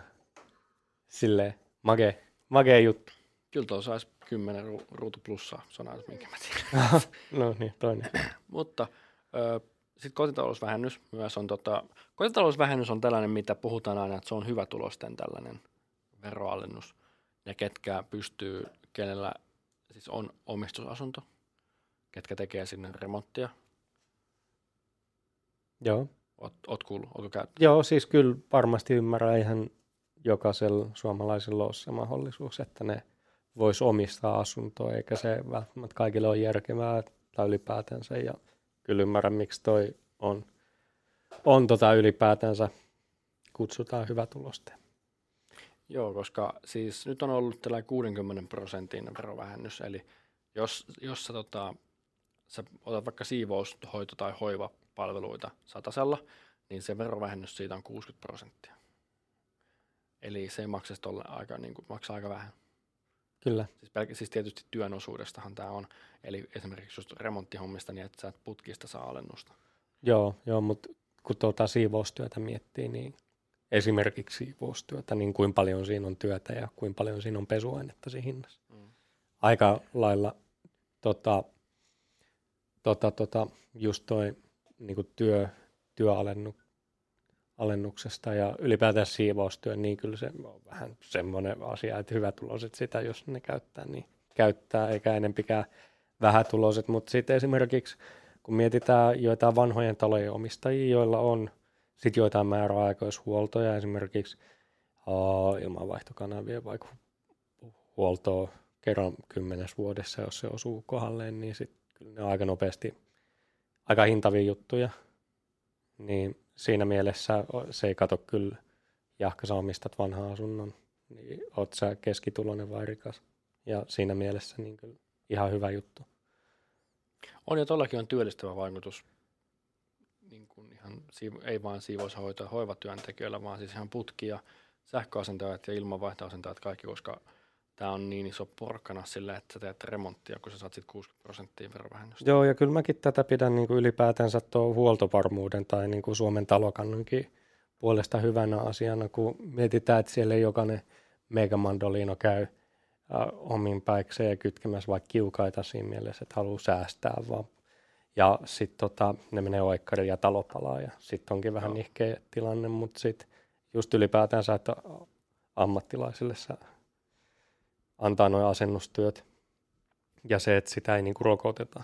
Silleen, mage, mage juttu. Kyllä tuolla saisi 10 ru- ruutu plussaa, aina minkä mä tiedän. no niin, toinen. Mutta sitten kotitalousvähennys myös on, tota, kotitalousvähennys on tällainen, mitä puhutaan aina, että se on hyvä tulosten tällainen veroalennus. Ja ketkä pystyy, kenellä siis on omistusasunto, ketkä tekee sinne remonttia. Joo. Oot, oot kuullut, ootko käyttänyt? Joo, siis kyllä varmasti ymmärrän, eihän jokaisella suomalaisella ole se mahdollisuus, että ne vois omistaa asuntoa, eikä se välttämättä kaikille ole järkevää tai ylipäätänsä. Ja kyllä ymmärrän, miksi toi on, on tota ylipäätänsä kutsutaan hyvä tuloste. Joo, koska siis nyt on ollut tällainen 60 prosentin verovähennys, eli jos, jos sä, tota, sä otat vaikka siivous, hoito- tai hoivapalveluita satasella, niin se verovähennys siitä on 60 prosenttia. Eli se ei maksa sit olla aika, niin kuin, maksaa aika vähän. Kyllä, Siis, pelk- siis tietysti työn osuudestahan tämä on. Eli esimerkiksi just remonttihommista, niin että sä et putkista saa alennusta. joo, joo mutta kun tuota siivoustyötä miettii, niin esimerkiksi siivoustyötä, niin kuin paljon siinä on työtä ja kuin paljon siinä on pesuainetta siinä hinnassa. Mm. aika lailla tota, tota, tota, just toi niin työ, työalennuksesta ja ylipäätään siivoustyö, niin kyllä se on vähän semmoinen asia, että hyvätuloiset sitä, jos ne käyttää, niin käyttää, eikä enempikään vähätuloiset. Mutta sitten esimerkiksi, kun mietitään joitain vanhojen talojen omistajia, joilla on sitten joitain määräaikaishuoltoja, esimerkiksi ilmanvaihtokanavien vaikka huoltoa kerran kymmenes vuodessa, jos se osuu kohdalleen, niin sit kyllä ne on aika nopeasti aika hintavia juttuja. Niin siinä mielessä se ei kato kyllä, jahka sä omistat vanhan asunnon, niin oot sä keskituloinen vai rikas. Ja siinä mielessä niin kyllä ihan hyvä juttu. On ja tuollakin on työllistävä vaikutus, niin kuin ihan, ei vain siivoushoito- ja hoivatyöntekijöillä, vaan siis ihan putki- ja sähköasentajat ja ilmanvaihtoasentajat kaikki, koska tämä on niin iso porkkana sille, että sä teet remonttia, kun sä saat sit 60 prosenttia verovähennystä. Joo, ja kyllä mäkin tätä pidän niin kuin ylipäätänsä tuo huoltovarmuuden tai niin kuin Suomen talokannonkin puolesta hyvänä asiana, kun mietitään, että siellä ei jokainen megamandoliino käy äh, omin päikseen ja kytkemässä vaikka kiukaita siinä mielessä, että haluaa säästää vaan. Ja sitten tota, ne menee oikkariin ja talo palaa ja sitten onkin vähän Joo. nihkeä tilanne, mutta sitten just ylipäätänsä, että ammattilaisille sä antaa nuo asennustyöt ja se, että sitä ei niinku rokoteta,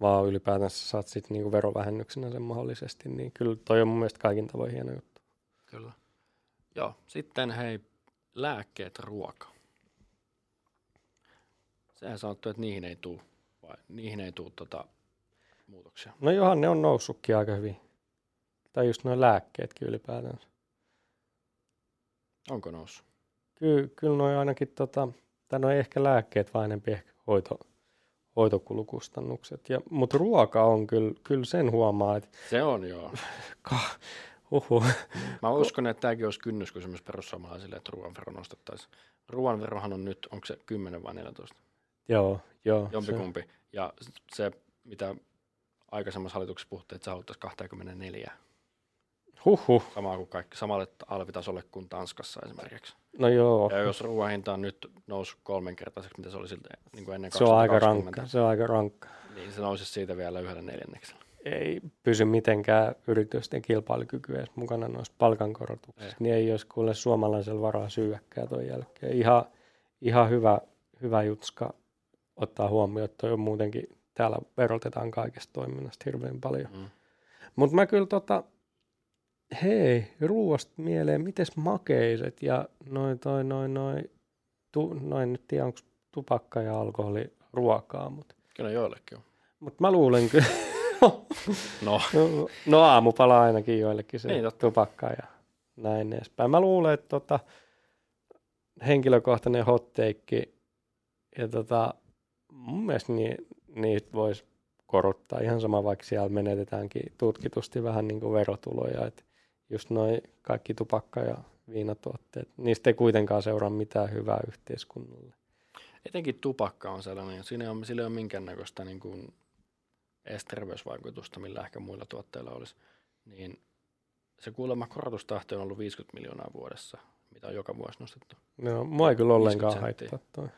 vaan ylipäätänsä saat sitten niinku verovähennyksenä sen mahdollisesti, niin kyllä toi on mun mielestä kaikin tavoin hieno juttu. Kyllä. Joo, sitten hei, lääkkeet, ruoka. Sehän sanottu, että niihin ei tule, vai niihin ei tule tota, muutoksia. No johan ne on noussutkin aika hyvin. Tai just nuo lääkkeetkin ylipäätänsä. Onko noussut? Ky- kyllä noi ainakin, tota, tai no ei ehkä lääkkeet, vaan enempi ehkä hoito, hoitokulukustannukset. Ja, mutta ruoka on kyllä, kyllä sen huomaa, että Se on joo. uhu, Mä uskon, että tämäkin olisi kynnyskysymys perussuomalaisille, että ruoanvero nostettaisiin. Ruoanverohan on nyt, onko se 10 vai 14? joo, joo. se- Jompikumpi. Ja se, mitä aikaisemmassa hallituksessa puhuttiin, että se haluttaisiin 24. Huhhuh, Samaa kuin kaikki, samalle alvitasolle kuin Tanskassa esimerkiksi. no joo. Ja jos ruoan hinta on nyt noussut kolmenkertaiseksi, mitä se oli siltä, niin kuin ennen Se on aika 2020, rankka, se on aika rankka. niin se nousisi siitä vielä yhdellä neljänneksellä. ei pysy mitenkään yritysten kilpailukyky edes mukana noissa palkankorotuksissa, Ei. niin ei olisi kuule suomalaisella varaa syyäkään tuon jälkeen. Ihan, ihan hyvä, hyvä jutska ottaa huomioon, että on muutenkin, täällä verotetaan kaikesta toiminnasta hirveän paljon. Mm. Mutta mä kyllä tota, hei, ruoasta mieleen, mites makeiset ja noin toi noin noin, tu, noin nyt tiedä onko tupakka ja alkoholi ruokaa, mutta Kyllä joillekin on. mut mä luulen kyllä, No, No, no aamupala ainakin joillekin se Niin, tupakka ja näin edespäin. Mä luulen, että tota, henkilökohtainen hotteikki ja tota, mun mielestä ni, niitä voisi korottaa ihan sama, vaikka siellä menetetäänkin tutkitusti vähän niin kuin verotuloja. Et just noin kaikki tupakka- ja viinatuotteet, niistä ei kuitenkaan seuraa mitään hyvää yhteiskunnalle. Etenkin tupakka on sellainen, siinä ei ole, sillä ei ole minkäännäköistä niin kuin edes terveysvaikutusta, millä ehkä muilla tuotteilla olisi. Niin se kuulemma korotustahti on ollut 50 miljoonaa vuodessa, mitä on joka vuosi nostettu. No, mua ei kyllä ollenkaan 50 senttiä. haittaa toi.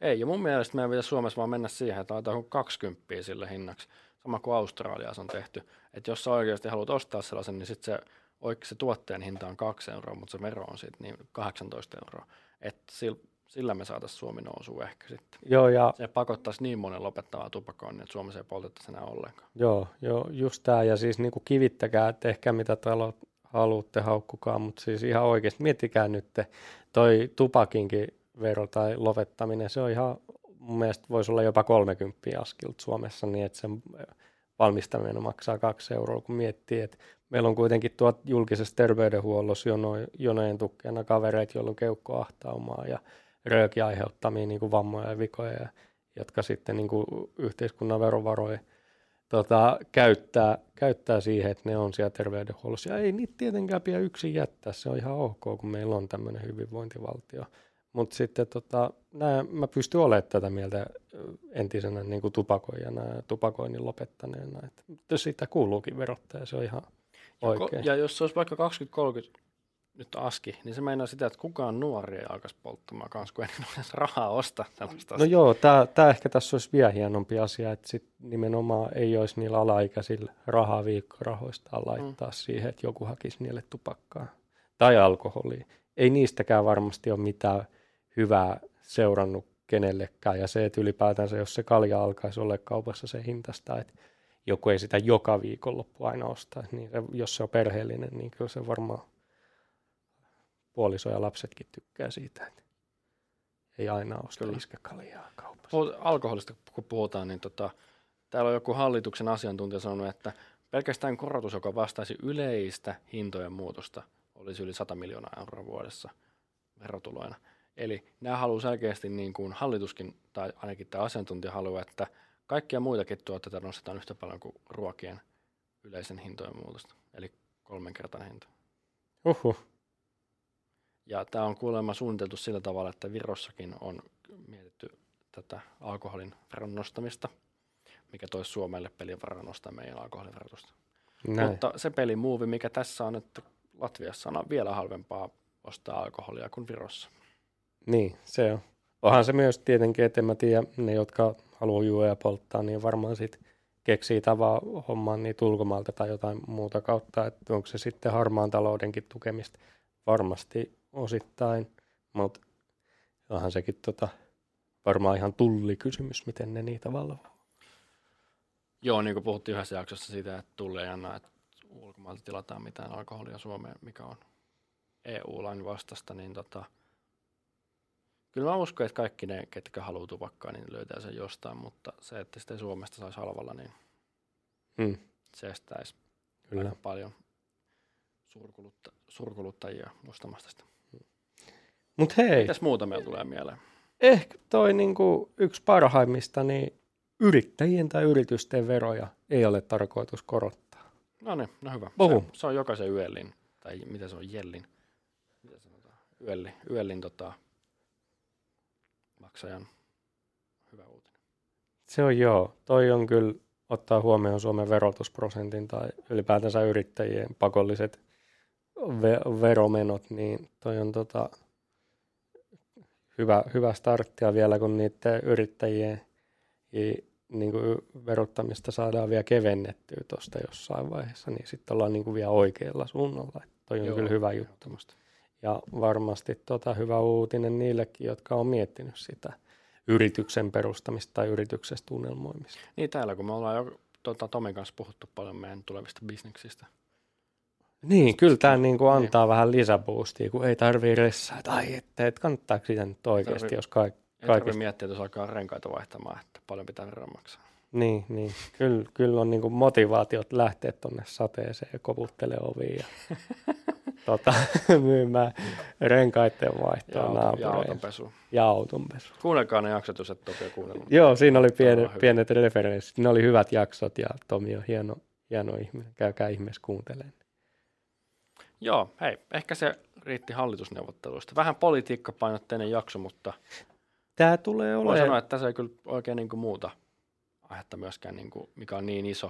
Ei, ja mun mielestä meidän pitäisi Suomessa vaan mennä siihen, että laitetaan 20 sille hinnaksi, sama kuin Australiassa on tehty. Että jos sä oikeasti haluat ostaa sellaisen, niin sitten se, oik- se tuotteen hinta on 2 euroa, mutta se vero on sitten niin 18 euroa. Että sillä, sillä me saataisiin Suomi nousu ehkä sitten. Joo, ja Se pakottaisi niin monen lopettamaan tupakoinnin, että Suomessa ei poltettaisi enää ollenkaan. Joo, joo just tämä. Ja siis niinku kivittäkää, että ehkä mitä talot haluatte haukkukaa, mutta siis ihan oikeasti miettikää nyt, toi tupakinkin vero tai lopettaminen, se on ihan, mun mielestä voisi olla jopa 30 askilta Suomessa, niin että sen valmistaminen maksaa kaksi euroa, kun miettii, että meillä on kuitenkin tuot julkisessa terveydenhuollossa jono, jonojen tukkeena kavereita, joilla on keuhkoahtaumaa ja rööki aiheuttamia niin kuin vammoja ja vikoja, ja, jotka sitten niin kuin yhteiskunnan verovaroja tota, käyttää, käyttää siihen, että ne on siellä terveydenhuollossa. Ja ei niitä tietenkään pidä yksin jättää, se on ihan ok, kun meillä on tämmöinen hyvinvointivaltio. Mutta sitten tota, nää, mä pystyn olemaan tätä mieltä entisenä niin kuin tupakoijana ja tupakoinnin lopettaneena. Että sitä kuuluukin verottaa se on ihan Ja, oikein. ja jos se olisi vaikka 20-30 nyt aski, niin se meinaa sitä, että kukaan nuori ei alkaisi polttamaan kanssa, kun ei edes rahaa ostaa tällaista. No joo, tämä ehkä tässä olisi vielä hienompi asia, että sit nimenomaan ei olisi niillä alaikäisillä rahaa viikkorahoistaan laittaa mm. siihen, että joku hakisi niille tupakkaa tai alkoholia. Ei niistäkään varmasti ole mitään hyvää seurannut kenellekään. Ja se, että ylipäätänsä, jos se kalja alkaisi olla kaupassa se hintasta, että joku ei sitä joka viikonloppu aina osta, niin se, jos se on perheellinen, niin kyllä se varmaan puoliso ja lapsetkin tykkää siitä, että ei aina osta Kyllä. iskäkaljaa kaupassa. Puhut, alkoholista kun puhutaan, niin tota, täällä on joku hallituksen asiantuntija sanonut, että pelkästään korotus, joka vastaisi yleistä hintojen muutosta, olisi yli 100 miljoonaa euroa vuodessa verotuloina. Eli nämä haluaa selkeästi, niin kuin hallituskin, tai ainakin tämä asiantuntija haluaa, että kaikkia muitakin tuotteita nostetaan yhtä paljon kuin ruokien yleisen hintojen muutosta, eli kolmenkertainen hinta. Uhuh. Ja tämä on kuulemma suunniteltu sillä tavalla, että Virossakin on mietitty tätä alkoholin veron nostamista, mikä toisi Suomelle pelivaraa nostaa meidän alkoholiverotusta. Näin. Mutta se pelimuovi, mikä tässä on, että Latviassa on vielä halvempaa ostaa alkoholia kuin Virossa. Niin, se on. Onhan se myös tietenkin, että en mä tiedä, ne jotka haluaa juoda ja polttaa, niin varmaan sit keksii tavaa hommaan niitä ulkomailta tai jotain muuta kautta, että onko se sitten harmaan taloudenkin tukemista. Varmasti osittain, mutta onhan sekin tota, varmaan ihan tullikysymys, miten ne niitä valvoo. Joo, niin kuin puhuttiin yhdessä jaksossa siitä, että tulee ei anna, että ulkomailta tilataan mitään alkoholia Suomeen, mikä on EU-lain vastasta, niin tota, kyllä mä uskon, että kaikki ne, ketkä haluaa tupakkaa, niin löytää sen jostain, mutta se, että sitä ei Suomesta saisi halvalla, niin Hmm, se estäisi kyllä. aika paljon suurkulutta, suurkuluttajia ostamasta sitä. Mutta hei, Mitäs muuta meillä tulee mieleen? ehkä toi niinku yksi parhaimmista, niin yrittäjien tai yritysten veroja ei ole tarkoitus korottaa. No niin, no hyvä. Puhu. Se, se on jokaisen yöllin, tai mitä se on, jellin, mitä sanotaan, yölli, yöllin tota, maksajan hyvä uutinen. Se on joo. Toi on kyllä ottaa huomioon Suomen verotusprosentin tai ylipäätänsä yrittäjien pakolliset ve- veromenot, niin toi on tota hyvä, hyvä starttia vielä, kun niiden yrittäjien niin kuin verottamista saadaan vielä kevennettyä tuosta jossain vaiheessa, niin sitten ollaan niin kuin vielä oikealla suunnalla. Et toi on Joo, kyllä hyvä juttu. ehdottomasti. Ja varmasti tota, hyvä uutinen niillekin, jotka on miettinyt sitä yrityksen perustamista tai yrityksestä unelmoimista. Niin täällä, kun me ollaan jo tota, Tomin kanssa puhuttu paljon meidän tulevista bisneksistä. Niin, kyllä tämä niinku antaa vähän lisäboostia, kun ei tarvii ressaa. Tai että et kannattaako sitä nyt oikeasti, Tarvii- jos kaik... Ei Kaikista. tarvitse miettiä, että jos alkaa renkaita vaihtamaan, että paljon pitää veroa maksaa. Niin, niin. Kyllä, kyllä on niinku motivaatiot lähteä tuonne sateeseen ja koputtele oviin ja tota, myymään renkaiden Ja, vaihtoa ja naapureille. autonpesu. Ja autonpesu. Kuunnelkaa ne jaksot, jos et ole kuunnellut. Joo, siinä oli Todella pienet, hyvä. referenssit. Ne oli hyvät jaksot ja Tomi on hieno, hieno ihminen. Käykää ihmeessä kuuntelemaan. Joo, hei, ehkä se riitti hallitusneuvotteluista. Vähän politiikkapainotteinen jakso, mutta Tämä tulee voi olemaan... sanoa, että tässä ei kyllä oikein niin kuin muuta aihetta myöskään, niin kuin, mikä on niin iso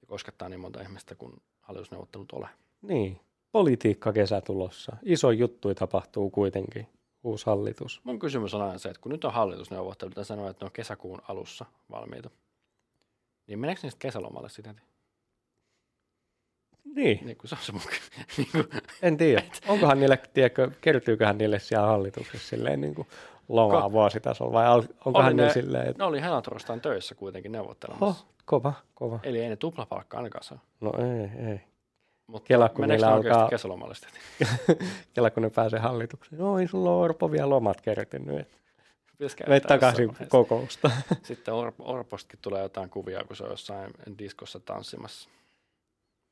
ja koskettaa niin monta ihmistä kuin hallitusneuvottelut ole. Niin, politiikkakesä tulossa. Iso juttu tapahtuu kuitenkin. Uusi hallitus. Mun kysymys on aina se, että kun nyt on hallitusneuvottelut ja sanoo, että ne on kesäkuun alussa valmiita, niin meneekö niistä kesälomalle sitten heti? Niin, Niin kuin se on se mun, niin en tiedä. Onkohan niille, tiedätkö, kertyyköhän niille siellä hallituksessa silleen niin kuin lomaa Ko- vuositasolla vai al- onkohan Oli ne ne- silleen, että ne oli helatorstaina töissä kuitenkin neuvottelemassa. oh, kova, kova. Eli ei ne tuplapalkka ainakaan saa. No ei, ei. Mutta Kela, kun meneekö alkaa- kesälomalle sitten? Kela kun ne pääsee hallitukseen. No ei sulla ole Orpo vielä lomat kertynyt. et töissä takaisin kokousta. Sitten Or- Orpostakin tulee jotain kuvia, kun se on jossain diskossa tanssimassa.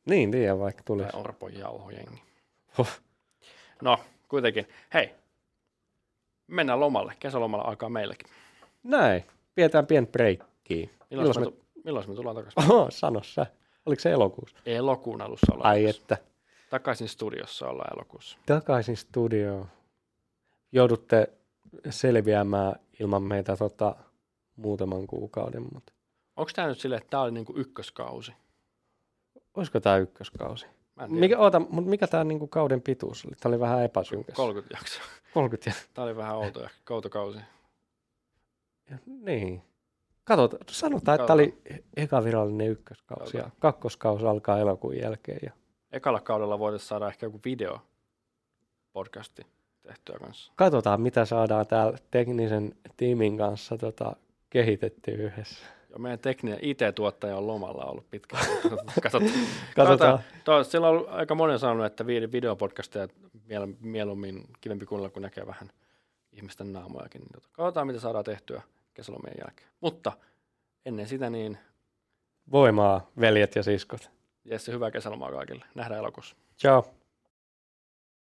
niin, tiedä vaikka tulisi. Tai Orpon jauhojengi. Huh. No, kuitenkin. Hei, mennään lomalle. Kesälomalla alkaa meillekin. Näin. Pidetään pieni breikkiä. Milloin, Milloin me- tu- milloin me tullaan takaisin? Oho, sano sä. Oliko se elokuussa? Elokuun alussa ollaan. Ai että. Takaisin studiossa ollaan elokuussa. Takaisin studioon. Joudutte selviämään ilman meitä tota, muutaman kuukauden, mutta Onko tämä nyt silleen, että tämä oli niinku ykköskausi? olisiko tämä ykköskausi? Mikä, oota, mutta mikä tämä niinku kauden pituus oli? Tämä oli vähän epäsynkäs. 30 jaksoa. 30 ja, Tämä oli vähän outo outo kausi. ja niin. Katsotaan, sanotaan, että tämä oli eka virallinen ykköskausi ja Katsotaan. kakkoskausi alkaa elokuun jälkeen. Ja Ekalla kaudella voitaisiin saada ehkä joku video podcasti tehtyä kanssa. katsotaan, mitä saadaan täällä teknisen tiimin kanssa tota, kehitetty yhdessä. Ja meidän tekninen IT-tuottaja on lomalla ollut pitkään. Katsotaan. Katsotaan. Tuo, siellä on aika monen sanonut, että vi- videopodcasteja miel- mieluummin kivempi kuunnella, kun näkee vähän ihmisten naamojakin. Niin tota, katsotaan, mitä saadaan tehtyä kesälomien jälkeen. Mutta ennen sitä, niin Voimaa, veljet ja siskot. Jesse, hyvää kesälomaa kaikille. Nähdään elokuussa. Ciao.